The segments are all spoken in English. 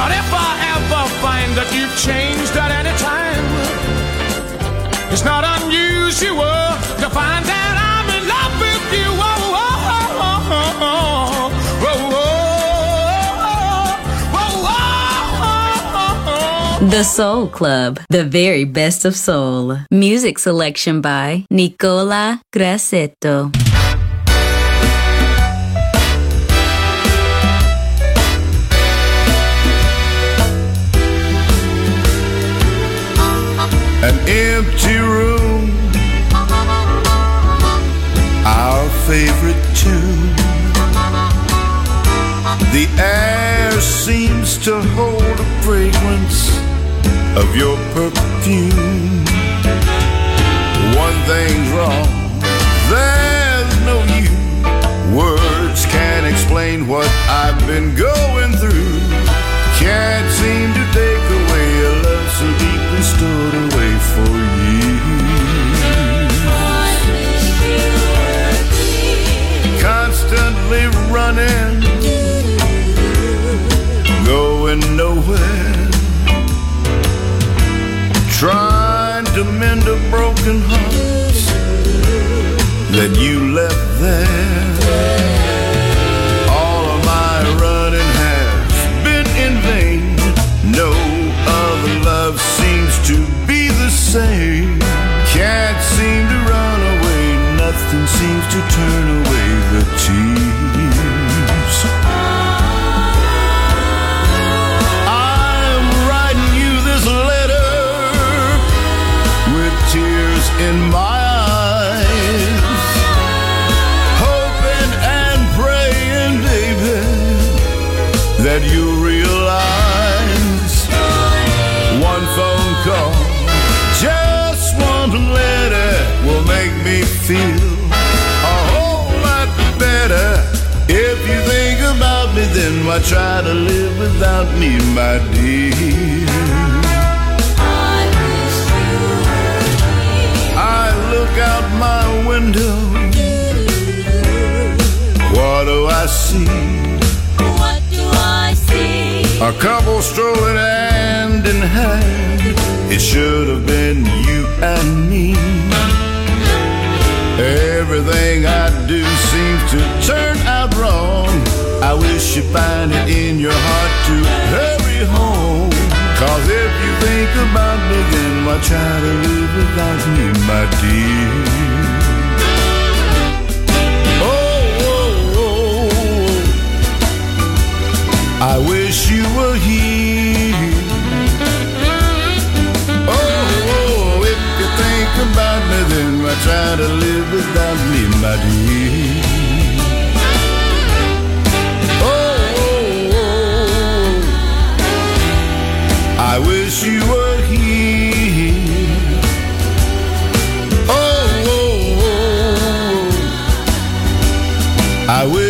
But if I ever find that you've changed at any time, it's not unusual to find I'm in love with you. Oh, oh, oh, oh, oh, oh, oh, oh, oh, oh. The Soul Club, the very best of soul. Music selection by Nicola Grassetto. An empty room, our favorite tune. The air seems to hold a fragrance of your perfume. One thing's wrong, there's no you. Words can't explain what I've been going through. Can't seem running, going nowhere. Trying to mend a broken heart that you left there. All of my running has been in vain. No other love seems to be the same. Can't seem to run away, nothing seems to turn away that you realize one phone call, just one letter will make me feel a whole lot better. If you think about me, then why try to live without me, my dear? I look out my window. What do I see? A couple strolling hand in hand. It should have been you and me. Everything I do seems to turn out wrong. I wish you'd find it in your heart to hurry home. Cause if you think about me, then why try to live without me, my dear? Oh, oh, oh, I wish you then why try to live without me, my dear? Oh, I wish you were here. Oh, oh, oh, I wish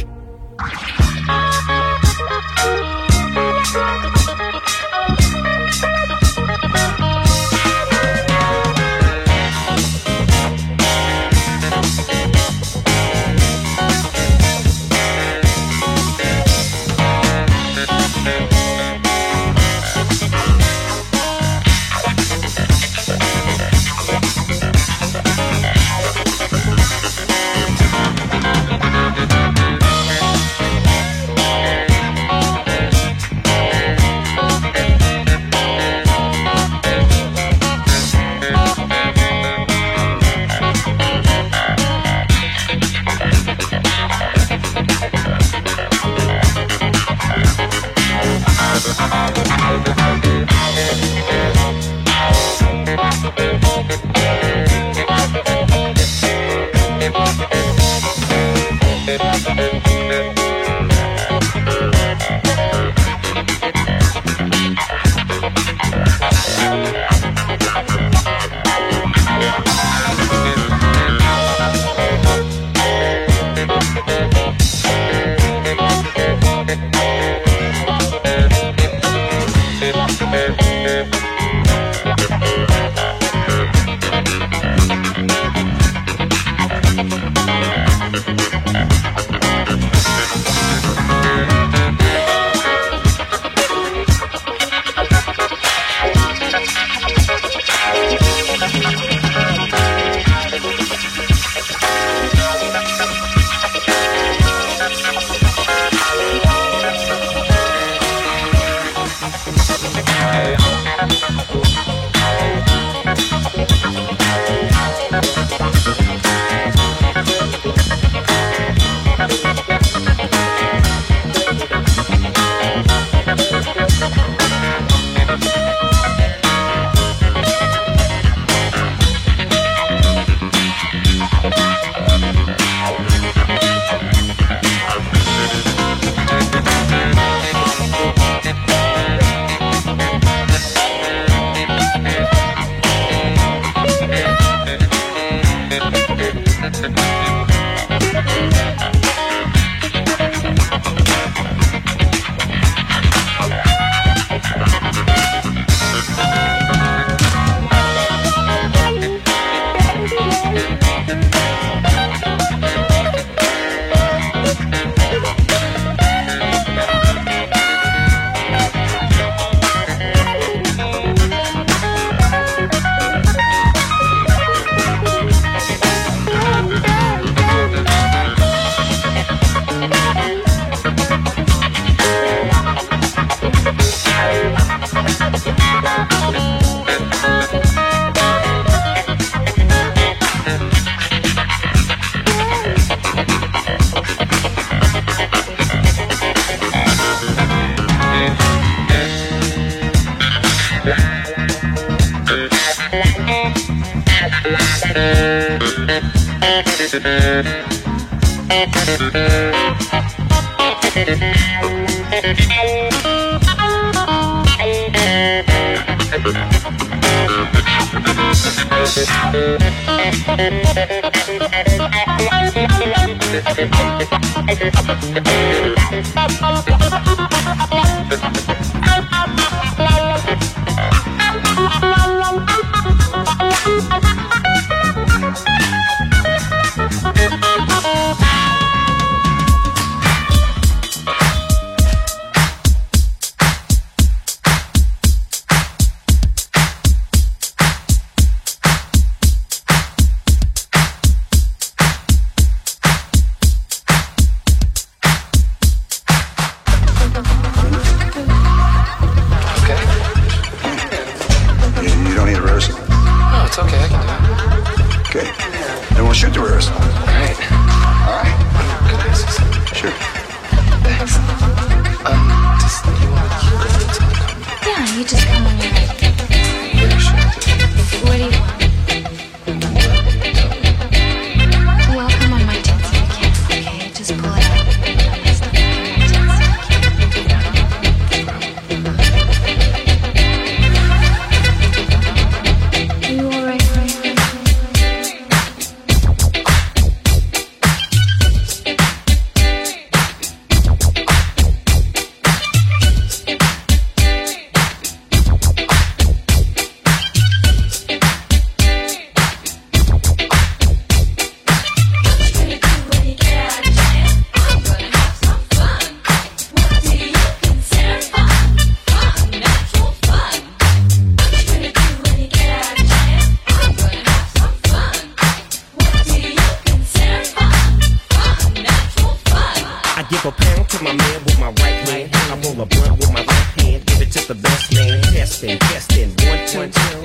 You,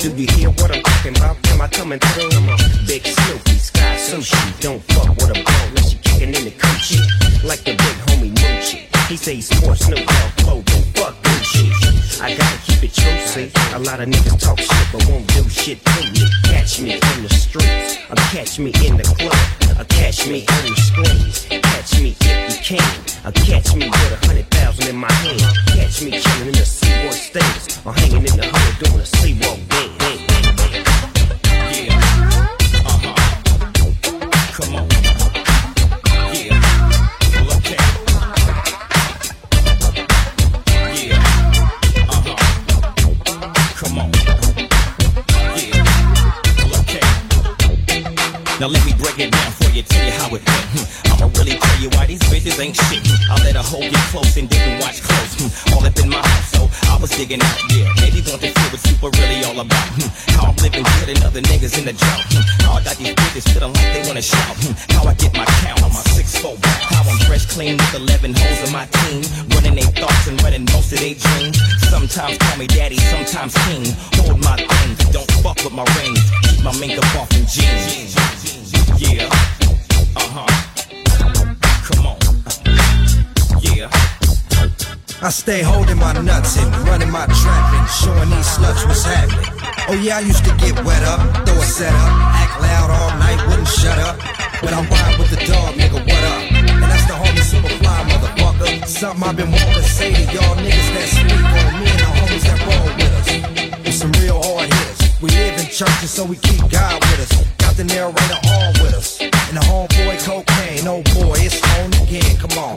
Do you hear what I'm talking about? Am I coming through? Big Snoopy, Sky Sushi. Don't fuck with a bro unless you kicking in the coochie. Like the big homie Moochie. He say he sports Snoop Dogg clothing. Fuck Gucci. I gotta keep it true, see. A lot of niggas talk shit but won't do shit to me. Catch me in the streets, or catch me in Sometimes call me daddy, sometimes king. Hold my things, don't fuck with my rings. Keep my makeup off in jeans. Yeah. Uh-huh. Come on. Yeah. I stay holding my nuts and running my trap and showing these sluts what's happening. Oh yeah, I used to get wet up, throw a set up, act loud all night, wouldn't shut up. But I'm wild with the dog, nigga, what up? The homie Superfly, motherfucker. Something I've been wanting to say to y'all niggas that speak on me and the homies that roll with us. It's some real hard hitters. We live in churches, so we keep God with us. Got the narrator on with us. And the homeboy cocaine, oh boy, it's on again, come on.